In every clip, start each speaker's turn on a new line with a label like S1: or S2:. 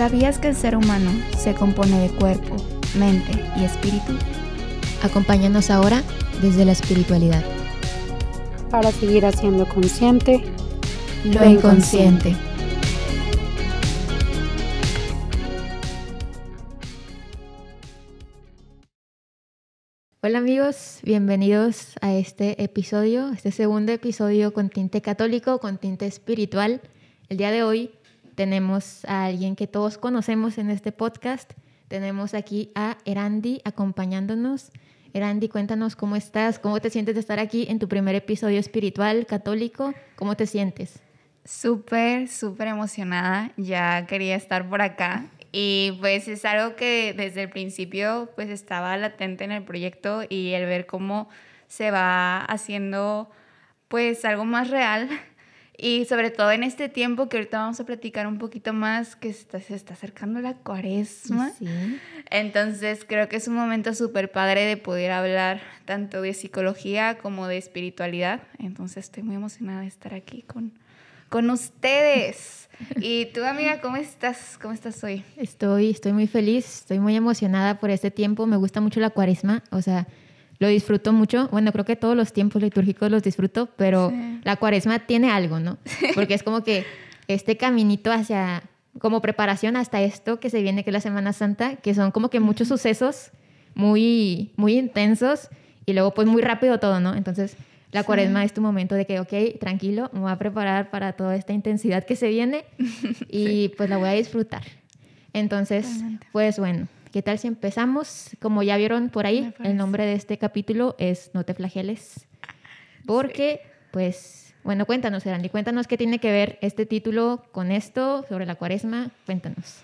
S1: ¿Sabías que el ser humano se compone de cuerpo, mente y espíritu?
S2: Acompáñanos ahora desde la espiritualidad.
S3: Para seguir haciendo consciente
S2: lo inconsciente. Hola amigos, bienvenidos a este episodio, este segundo episodio con tinte católico, con tinte espiritual. El día de hoy tenemos a alguien que todos conocemos en este podcast. Tenemos aquí a Erandi acompañándonos. Erandi, cuéntanos cómo estás, cómo te sientes de estar aquí en tu primer episodio espiritual católico, cómo te sientes.
S1: Súper, súper emocionada, ya quería estar por acá y pues es algo que desde el principio pues estaba latente en el proyecto y el ver cómo se va haciendo pues algo más real y sobre todo en este tiempo que ahorita vamos a platicar un poquito más, que se está acercando la cuaresma. Entonces creo que es un momento súper padre de poder hablar tanto de psicología como de espiritualidad. Entonces estoy muy emocionada de estar aquí con, con ustedes. Y tú, amiga, ¿cómo estás? ¿Cómo estás hoy?
S2: Estoy, estoy muy feliz, estoy muy emocionada por este tiempo. Me gusta mucho la cuaresma. O sea, lo disfruto mucho. Bueno, creo que todos los tiempos litúrgicos los disfruto, pero la cuaresma tiene algo, ¿no? Porque es como que este caminito hacia, como preparación hasta esto que se viene, que es la Semana Santa, que son como que muchos sucesos muy, muy intensos y luego pues muy rápido todo, ¿no? Entonces, la cuaresma es tu momento de que, ok, tranquilo, me voy a preparar para toda esta intensidad que se viene y pues la voy a disfrutar. Entonces, pues bueno, ¿Qué tal si empezamos? Como ya vieron por ahí, el nombre de este capítulo es No te flageles. Porque, pues, bueno, cuéntanos, Erandi, cuéntanos qué tiene que ver este título con esto, sobre la cuaresma. Cuéntanos.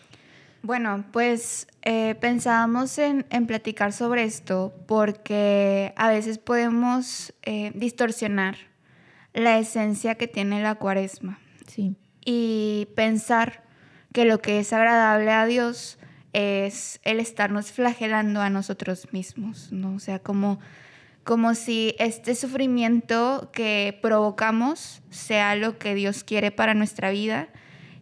S1: Bueno, pues eh, pensábamos en, platicar sobre esto porque a veces podemos eh, distorsionar la esencia que tiene la cuaresma.
S2: Sí.
S1: Y pensar que lo que es agradable a Dios es el estarnos flagelando a nosotros mismos, ¿no? O sea, como, como si este sufrimiento que provocamos sea lo que Dios quiere para nuestra vida.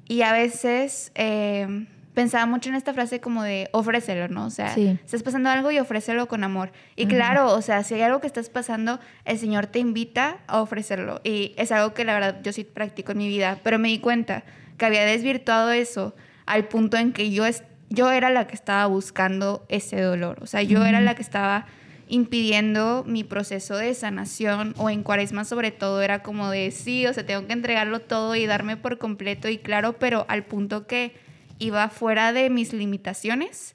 S1: Y a veces eh, pensaba mucho en esta frase como de ofrécelo, ¿no? O sea, estás pasando algo y ofrécelo con amor. Y claro, o sea, si hay algo que estás pasando, el Señor te invita a ofrecerlo. Y es algo que la verdad yo sí practico en mi vida, pero me di cuenta que había desvirtuado eso al punto en que yo yo era la que estaba buscando ese dolor, o sea, yo era la que estaba impidiendo mi proceso de sanación o en cuaresma sobre todo era como de sí, o sea, tengo que entregarlo todo y darme por completo y claro, pero al punto que iba fuera de mis limitaciones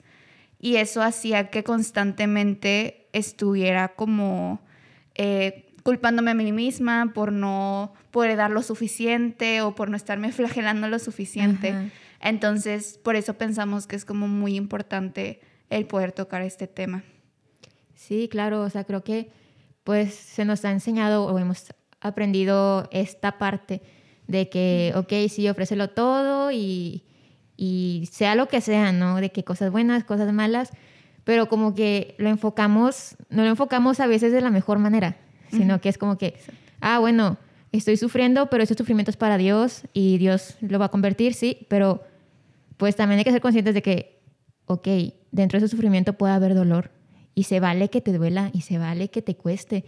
S1: y eso hacía que constantemente estuviera como eh, culpándome a mí misma por no poder dar lo suficiente o por no estarme flagelando lo suficiente. Entonces, por eso pensamos que es como muy importante el poder tocar este tema.
S2: Sí, claro, o sea, creo que pues se nos ha enseñado o hemos aprendido esta parte de que, ok, sí, ofrécelo todo y, y sea lo que sea, ¿no? De que cosas buenas, cosas malas, pero como que lo enfocamos, no lo enfocamos a veces de la mejor manera, sino que es como que, ah, bueno, estoy sufriendo, pero ese sufrimiento es para Dios y Dios lo va a convertir, sí, pero pues también hay que ser conscientes de que, ok, dentro de ese sufrimiento puede haber dolor y se vale que te duela y se vale que te cueste.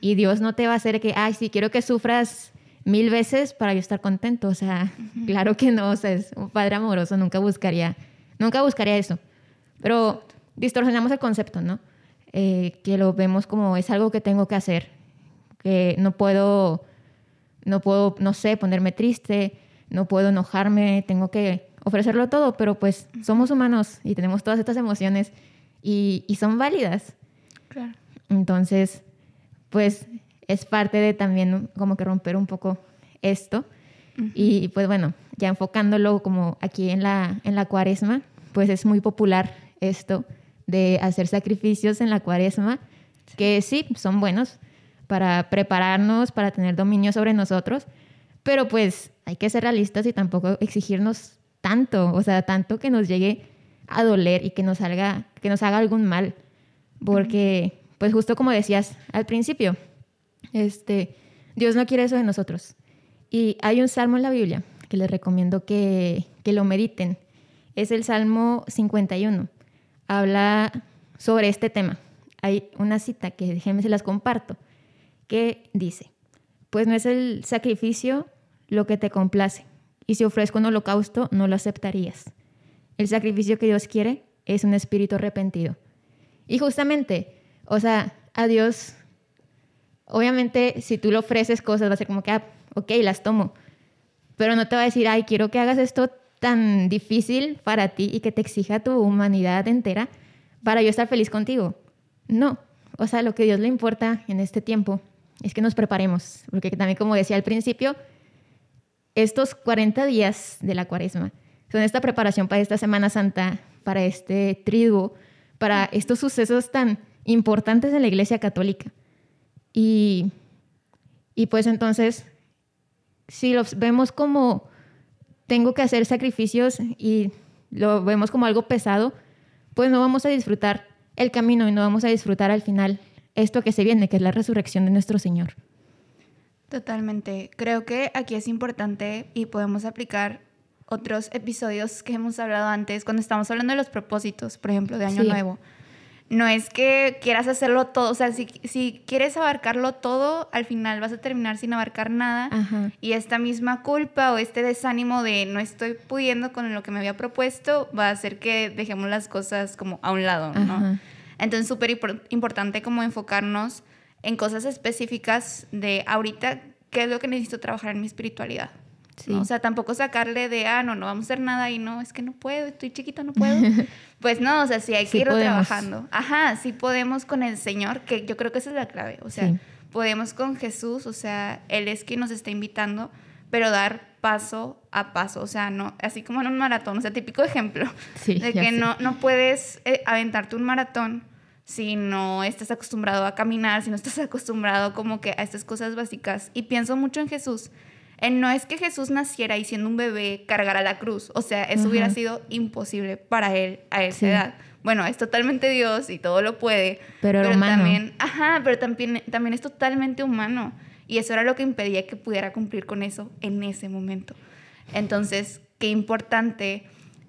S2: Y Dios no te va a hacer que, ay, sí, quiero que sufras mil veces para yo estar contento. O sea, claro que no, o sea, es un padre amoroso, nunca buscaría, nunca buscaría eso. Pero distorsionamos el concepto, ¿no? Eh, que lo vemos como es algo que tengo que hacer, que no puedo no puedo, no sé, ponerme triste, no puedo enojarme, tengo que ofrecerlo todo, pero pues somos humanos y tenemos todas estas emociones y, son válidas.
S1: Claro.
S2: Entonces, pues es parte de también como que romper un poco esto. Y pues bueno, ya enfocándolo como aquí en la, en la cuaresma, pues es muy popular esto de hacer sacrificios en la cuaresma, que sí, son buenos, para prepararnos, para tener dominio sobre nosotros, pero pues hay que ser realistas y tampoco exigirnos tanto, o sea, tanto que nos llegue a doler y que nos haga, que nos haga algún mal, porque pues justo como decías al principio, este, Dios no quiere eso de nosotros. Y hay un salmo en la Biblia que les recomiendo que, que lo mediten. es el Salmo 51. Habla sobre este tema. Hay una cita que déjenme se las comparto, que dice, pues no es el sacrificio lo que te complace, y si ofrezco un holocausto no lo aceptarías. El sacrificio que Dios quiere es un espíritu arrepentido. Y justamente, o sea, a Dios, obviamente si tú le ofreces cosas va a ser como que, ah, ok, las tomo, pero no te va a decir, ay, quiero que hagas esto tan difícil para ti y que te exija tu humanidad entera para yo estar feliz contigo. No, o sea, lo que a Dios le importa en este tiempo es que nos preparemos, porque también como decía al principio, estos 40 días de la cuaresma son esta preparación para esta Semana Santa, para este triduo, para estos sucesos tan importantes en la Iglesia Católica. Y, y pues entonces, si los vemos como tengo que hacer sacrificios y lo vemos como algo pesado, pues no vamos a disfrutar el camino y no vamos a disfrutar al final esto que se viene, que es la resurrección de nuestro Señor.
S1: Totalmente. Creo que aquí es importante y podemos aplicar otros episodios que hemos hablado antes, cuando estamos hablando de los propósitos, por ejemplo, de Año Nuevo no es que quieras hacerlo todo, o sea, si, si quieres abarcarlo todo, al final vas a terminar sin abarcar nada. Y esta misma culpa o este desánimo de no estoy pudiendo con lo que me había propuesto va a hacer que dejemos las cosas como a un lado, ¿no? Entonces, súper importante como enfocarnos en cosas específicas de ahorita, qué es lo que necesito trabajar en mi espiritualidad. O sea, tampoco sacarle de, ah, no, no vamos a hacer nada y no, es que no puedo, estoy chiquito, no puedo. pues no, o sea, sí hay que ir trabajando. Ajá, sí podemos con el Señor, que yo creo que esa es la clave. O sea, podemos con Jesús, o sea, Él es quien nos está invitando, pero dar paso a paso, o sea, no, así como en un maratón, o sea, típico ejemplo de que no, no puedes eh, aventarte un maratón si no estás acostumbrado a caminar, si no estás acostumbrado como que a estas cosas básicas. Y pienso mucho en Jesús no es que Jesús naciera y siendo un bebé cargara la cruz, o sea, eso hubiera sido imposible para él a esa edad. Bueno, es totalmente Dios y todo lo puede,
S2: pero, también,
S1: ajá, pero también, también es totalmente humano y eso era lo que impedía que pudiera cumplir con eso en ese momento. Entonces, qué importante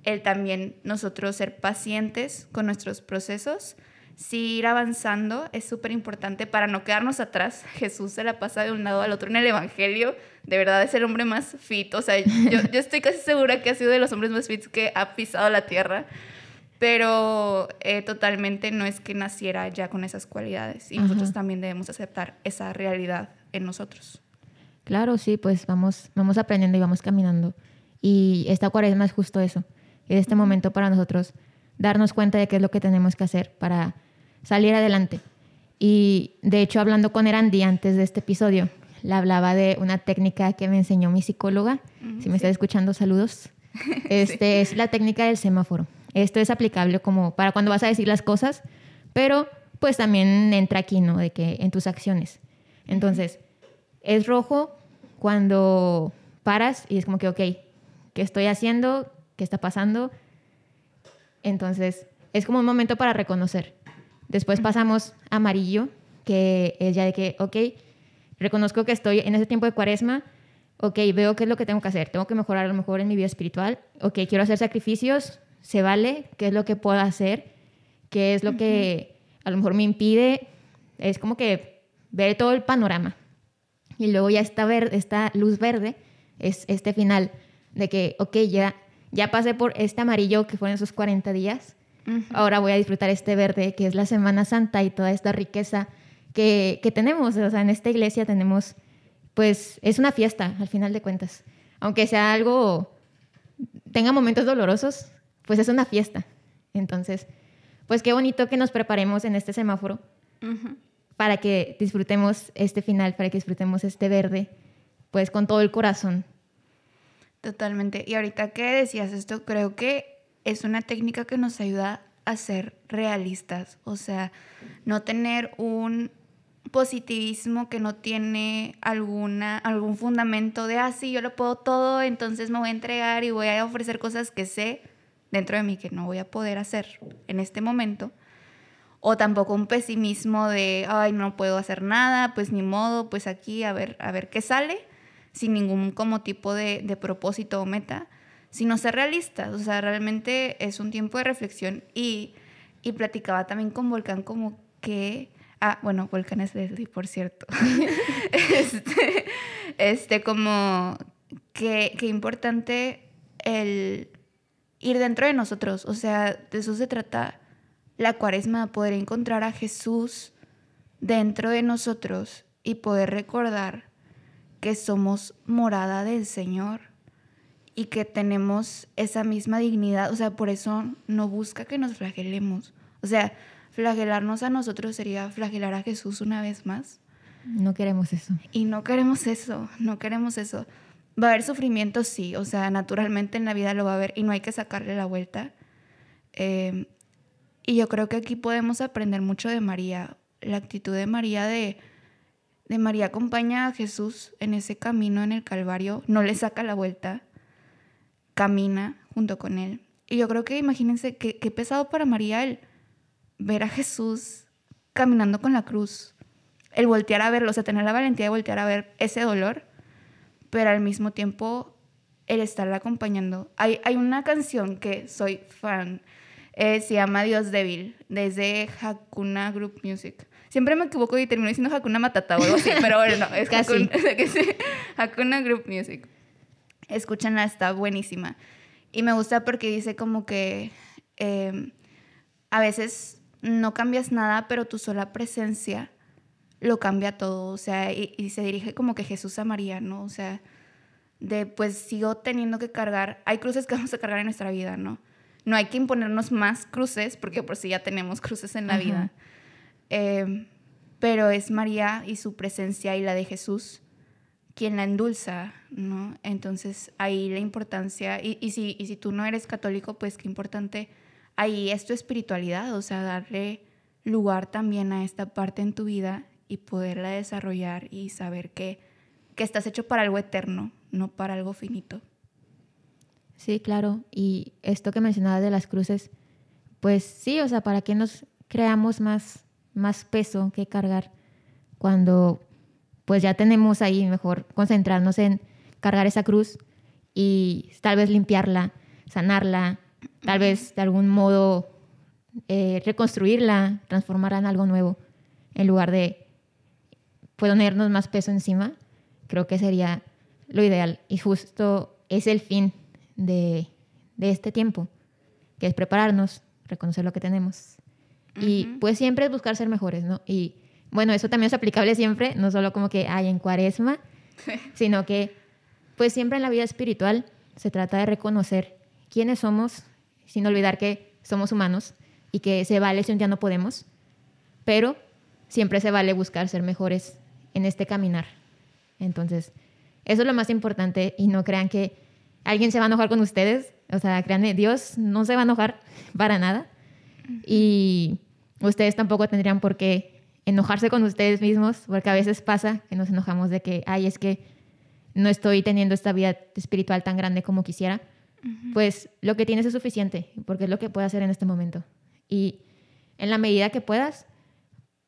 S1: el también nosotros ser pacientes con nuestros procesos sí ir avanzando es súper importante para no quedarnos atrás. Jesús se la pasa de un lado al otro en el Evangelio. De verdad es el hombre más fit. O sea, yo, estoy casi segura que ha sido de los hombres más fit que ha pisado la tierra. Pero eh, totalmente no es que naciera ya con esas cualidades. Y nosotros también debemos aceptar esa realidad en nosotros.
S2: Claro, sí, pues vamos, vamos aprendiendo y vamos caminando. Y esta cuaresma es justo eso. Es este momento para nosotros darnos cuenta de qué es lo que tenemos que hacer para salir adelante. Y de hecho, hablando con Erandi antes de este episodio, le hablaba de una técnica que me enseñó mi psicóloga. si me está escuchando, saludos. Este es la técnica del semáforo. Esto es aplicable como para cuando vas a decir las cosas, pero pues también entra aquí, ¿no? De que en tus acciones. Entonces, es rojo cuando paras y es como que, ok, ¿qué estoy haciendo? ¿Qué está pasando? Entonces, es como un momento para reconocer. Después pasamos a amarillo, que es ya de que, ok, reconozco que estoy en ese tiempo de cuaresma, ok, veo qué es lo que tengo que hacer, tengo que mejorar a lo mejor en mi vida espiritual, ok, quiero hacer sacrificios, se vale, qué es lo que puedo hacer, qué es lo que a lo mejor me impide, es como que ver todo el panorama. Y luego ya está verde, esta luz verde es este final de que, ok, ya, ya pasé por este amarillo que fueron esos 40 días, Ahora voy a disfrutar este verde, que es la Semana Santa y toda esta riqueza que, que tenemos. O sea, en esta iglesia tenemos, pues, es una fiesta, al final de cuentas. Aunque sea algo, tenga momentos dolorosos, pues es una fiesta. Entonces, pues qué bonito que nos preparemos en este semáforo para que disfrutemos este final, para que disfrutemos este verde, pues con todo el corazón.
S1: Totalmente. Y ahorita que decías esto, creo que es una técnica que nos ayuda a ser realistas, o sea, no tener un positivismo que no tiene alguna, algún fundamento de, ah, sí, yo lo puedo todo, entonces me voy a entregar y voy a ofrecer cosas que sé dentro de mí que no voy a poder hacer en este momento. O tampoco un pesimismo de, ay, no puedo hacer nada, pues ni modo, pues aquí a ver, a ver qué sale, sin ningún como tipo de, de propósito o meta, sino ser realistas. O sea, realmente es un tiempo de reflexión y, y platicaba también con Volcán como que... Ah, bueno, Volcán es Leslie, por cierto. este, este, como que, que importante el ir dentro de nosotros. O sea, de eso se trata la cuaresma, poder encontrar a Jesús dentro de nosotros y poder recordar que somos morada del Señor y que tenemos esa misma dignidad. O sea, por eso no busca que nos flagelemos. O sea, flagelarnos a nosotros sería flagelar a Jesús una vez más.
S2: No queremos eso.
S1: Y no queremos eso, no queremos eso. Va a haber sufrimiento, sí, o sea, naturalmente en la vida lo va a haber y no hay que sacarle la vuelta. Eh, y yo creo que aquí podemos aprender mucho de María, la actitud de María de de María acompaña a Jesús en ese camino en el Calvario, no le saca la vuelta, camina junto con él. Y yo creo que imagínense qué, pesado para María el ver a Jesús caminando con la cruz, el voltear a verlo, o sea, tener la valentía de voltear a ver ese dolor, pero al mismo tiempo el estarla acompañando. Hay, hay una canción que soy fan, eh, se llama Dios débil, desde Hakuna Group Music. Siempre me equivoco y termino diciendo Hakuna Matata o algo así, pero bueno, no, es. Hakuna, Group Music. Escúchanla, está buenísima. Y me gusta porque dice como que em, a veces no cambias nada, pero tu sola presencia lo cambia todo. O sea, y, y, se dirige como que Jesús a María, ¿no? O sea, de pues sigo teniendo que cargar. Hay cruces que vamos a cargar en nuestra vida, ¿no? No hay que imponernos más cruces, porque por si ya tenemos cruces en la vida. Em, pero es María y su presencia y la de Jesús quien la endulza, ¿no? Entonces ahí la importancia, y, y, si, y si tú no eres católico, pues qué importante, ahí es tu espiritualidad, o sea, darle lugar también a esta parte en tu vida y poderla desarrollar y saber que, que estás hecho para algo eterno, no para algo finito.
S2: Sí, claro. Y esto que mencionabas de las cruces, pues sí, o sea, para que nos creamos más más peso que cargar cuando pues ya tenemos ahí mejor concentrarnos en cargar esa cruz y tal vez limpiarla, sanarla, tal vez de algún modo eh, reconstruirla, transformarla en algo nuevo, en lugar de ponernos más peso encima, creo que sería lo ideal. Y justo es el fin de, de este tiempo, que es prepararnos, reconocer lo que tenemos y pues siempre es buscar ser mejores, ¿no? Y bueno, eso también es aplicable siempre, no solo como que hay en cuaresma, sino que pues siempre en la vida espiritual se trata de reconocer quiénes somos, sin olvidar que somos humanos y que se vale si un día no podemos, pero siempre se vale buscar ser mejores en este caminar. Entonces, eso es lo más importante y no crean que alguien se va a enojar con ustedes, o sea, créanme, Dios no se va a enojar para nada. Y ustedes tampoco tendrían por qué enojarse con ustedes mismos, porque a veces pasa que nos enojamos de que, ay, es que no estoy teniendo esta vida espiritual tan grande como quisiera. Pues lo que tienes es suficiente, porque es lo que puedes hacer en este momento. Y en la medida que puedas,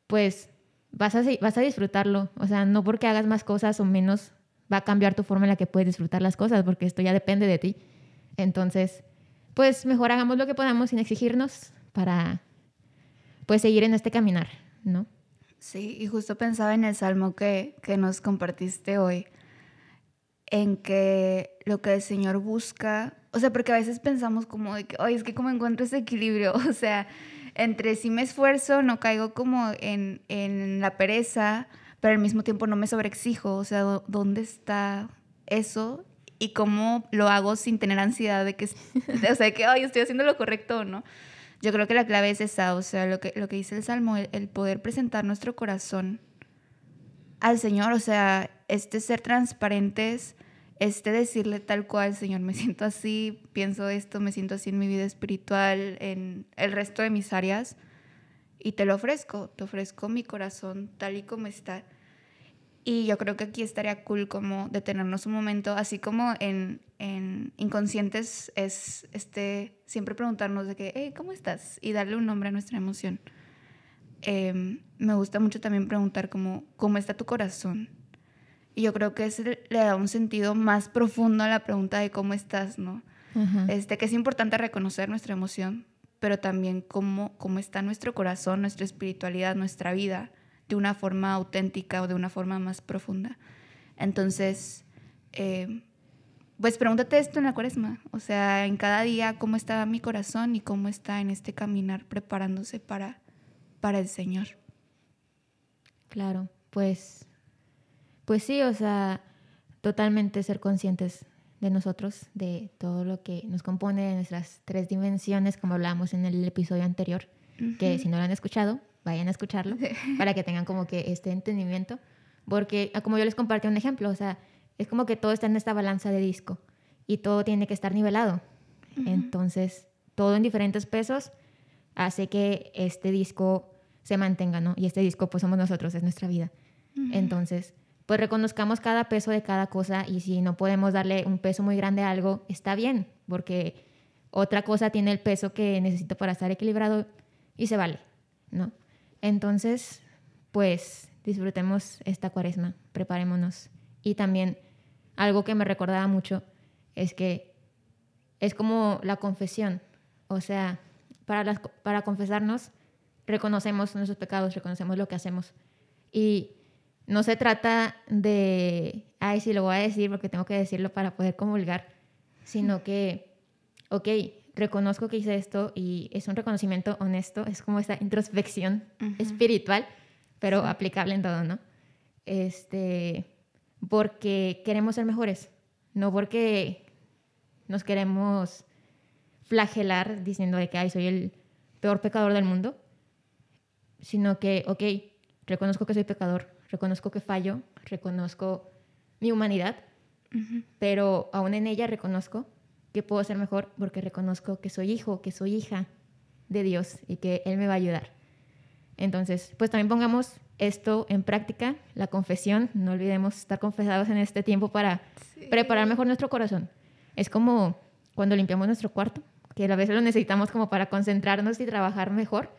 S2: pues vas a, vas a disfrutarlo. O sea, no porque hagas más cosas o menos va a cambiar tu forma en la que puedes disfrutar las cosas, porque esto ya depende de ti. Entonces, pues mejor hagamos lo que podamos sin exigirnos para pues seguir en este caminar, ¿no?
S1: Sí, y justo pensaba en el salmo que, que nos compartiste hoy, en que lo que el Señor busca, o sea, porque a veces pensamos como de que, oye, es que cómo encuentro ese equilibrio, o sea, entre si me esfuerzo, no caigo como en, en la pereza, pero al mismo tiempo no me sobreexijo, o sea, ¿dónde está eso? Y cómo lo hago sin tener ansiedad de que, o sea, de que, ay, estoy haciendo lo correcto o no. Yo creo que la clave es esa, o sea, lo que, lo que dice el Salmo, el, poder presentar nuestro corazón al Señor, o sea, este ser transparentes, este decirle tal cual, Señor, me siento así, pienso esto, me siento así en mi vida espiritual, en el resto de mis áreas, y te lo ofrezco, te ofrezco mi corazón tal y como está. Y yo creo que aquí estaría cool como detenernos un momento, así como en, en inconscientes es este, siempre preguntarnos de que, hey, ¿cómo estás? Y darle un nombre a nuestra emoción. Em, me gusta mucho también preguntar como, ¿cómo está tu corazón? Y yo creo que ese le da un sentido más profundo a la pregunta de cómo estás, ¿no? Este, que es importante reconocer nuestra emoción, pero también cómo, cómo está nuestro corazón, nuestra espiritualidad, nuestra vida, de una forma auténtica o de una forma más profunda. Entonces, eh, pues pregúntate esto en la cuaresma, o sea, en cada día, cómo está mi corazón y cómo está en este caminar preparándose para, para el Señor.
S2: Claro, pues, pues sí, o sea, totalmente ser conscientes de nosotros, de todo lo que nos compone, de nuestras tres dimensiones, como hablábamos en el episodio anterior, que si no lo han escuchado, vayan a escucharlo, para que tengan como que este entendimiento, porque ah, como yo les compartí un ejemplo, o sea, es como que todo está en esta balanza de disco y todo tiene que estar nivelado. Entonces, todo en diferentes pesos hace que este disco se mantenga, ¿no? Y este disco, pues somos nosotros, es nuestra vida. Entonces, pues reconozcamos cada peso de cada cosa y si no podemos darle un peso muy grande a algo, está bien, porque otra cosa tiene el peso que necesito para estar equilibrado y se vale, ¿no? Entonces, pues disfrutemos esta cuaresma, preparémonos. Y también algo que me recordaba mucho es que es como la confesión. O sea, para, para confesarnos, reconocemos nuestros pecados, reconocemos lo que hacemos. Y no se trata de, ay, sí lo voy a decir porque tengo que decirlo para poder comulgar, sino que, ok, reconozco que hice esto y es un reconocimiento honesto, es como esta introspección espiritual, pero aplicable en todo, ¿no? Este, porque queremos ser mejores, no porque nos queremos flagelar diciendo de que Ay, soy el peor pecador del mundo, sino que, ok, reconozco que soy pecador, reconozco que fallo, reconozco mi humanidad, pero aún en ella reconozco que puedo ser mejor porque reconozco que soy hijo, que soy hija de Dios y que Él me va a ayudar. Entonces, pues también pongamos esto en práctica, la confesión, no olvidemos estar confesados en este tiempo para preparar mejor nuestro corazón. Es como cuando limpiamos nuestro cuarto, que a veces lo necesitamos como para concentrarnos y trabajar mejor,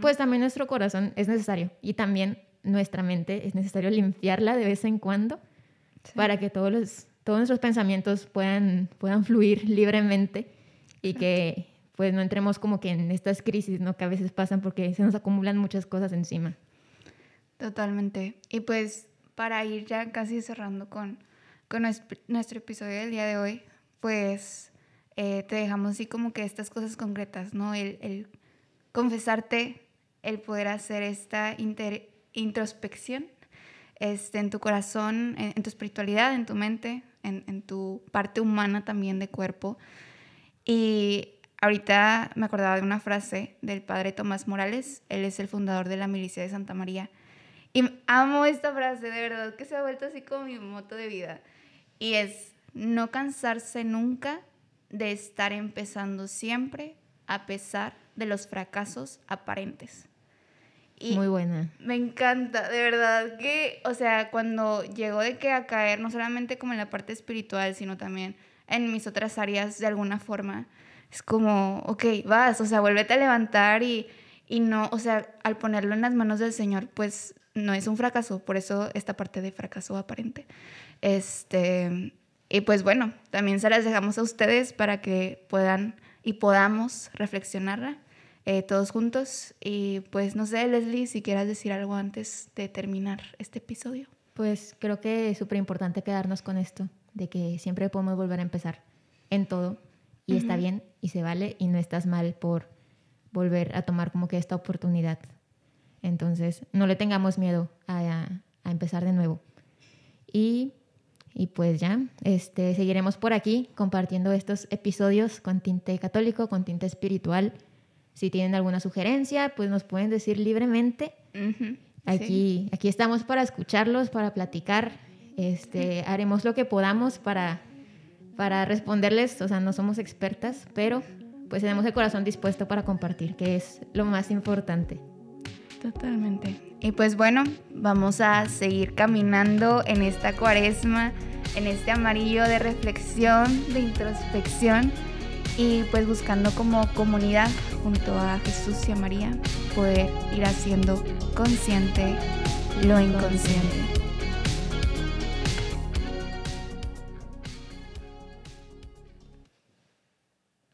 S2: pues también nuestro corazón es necesario y también nuestra mente es necesario limpiarla de vez en cuando para que todos, los, todos nuestros pensamientos puedan, puedan fluir libremente y que pues no entremos como que en estas crisis ¿no? que a veces pasan porque se nos acumulan muchas cosas encima.
S1: Totalmente. Y pues para ir ya casi cerrando con, con nuestro episodio del día de hoy, pues eh, te dejamos así como que estas cosas concretas, ¿no? El, confesarte, el poder hacer esta introspección este, en tu corazón, en, tu espiritualidad, en tu mente, en, en tu parte humana también de cuerpo. Y ahorita me acordaba de una frase del padre Tomás Morales, él es el fundador de la milicia de Santa María y amo esta frase, de verdad, que se ha vuelto así como mi moto de vida. Y es no cansarse nunca de estar empezando siempre a pesar de los fracasos aparentes.
S2: Y Muy buena.
S1: Me encanta, de verdad que, o sea, cuando llegó de que a caer, no solamente como en la parte espiritual, sino también en mis otras áreas de alguna forma, es como, ok, vas, o sea, vuélvete a levantar y, y no, o sea, al ponerlo en las manos del Señor, pues no es un fracaso, por eso esta parte de fracaso aparente. Este, y pues bueno, también se las dejamos a ustedes para que puedan y podamos reflexionarla eh, todos juntos. Y pues no sé, Leslie, si quieras decir algo antes de terminar este episodio.
S2: Pues creo que es súper importante quedarnos con esto, de que siempre podemos volver a empezar en todo y está bien y se vale y no estás mal por volver a tomar como que esta oportunidad entonces, no le tengamos miedo a, empezar de nuevo. Y, pues ya, este, seguiremos por aquí compartiendo estos episodios con tinte católico, con tinte espiritual. Si tienen alguna sugerencia, pues nos pueden decir libremente. aquí, aquí estamos para escucharlos, para platicar. Este, haremos lo que podamos para, para responderles. O sea, no somos expertas, pero pues tenemos el corazón dispuesto para compartir, que es lo más importante.
S1: Totalmente. Y pues bueno, vamos a seguir caminando en esta cuaresma, en este amarillo de reflexión, de introspección y pues buscando como comunidad junto a Jesús y a María poder ir haciendo consciente lo inconsciente.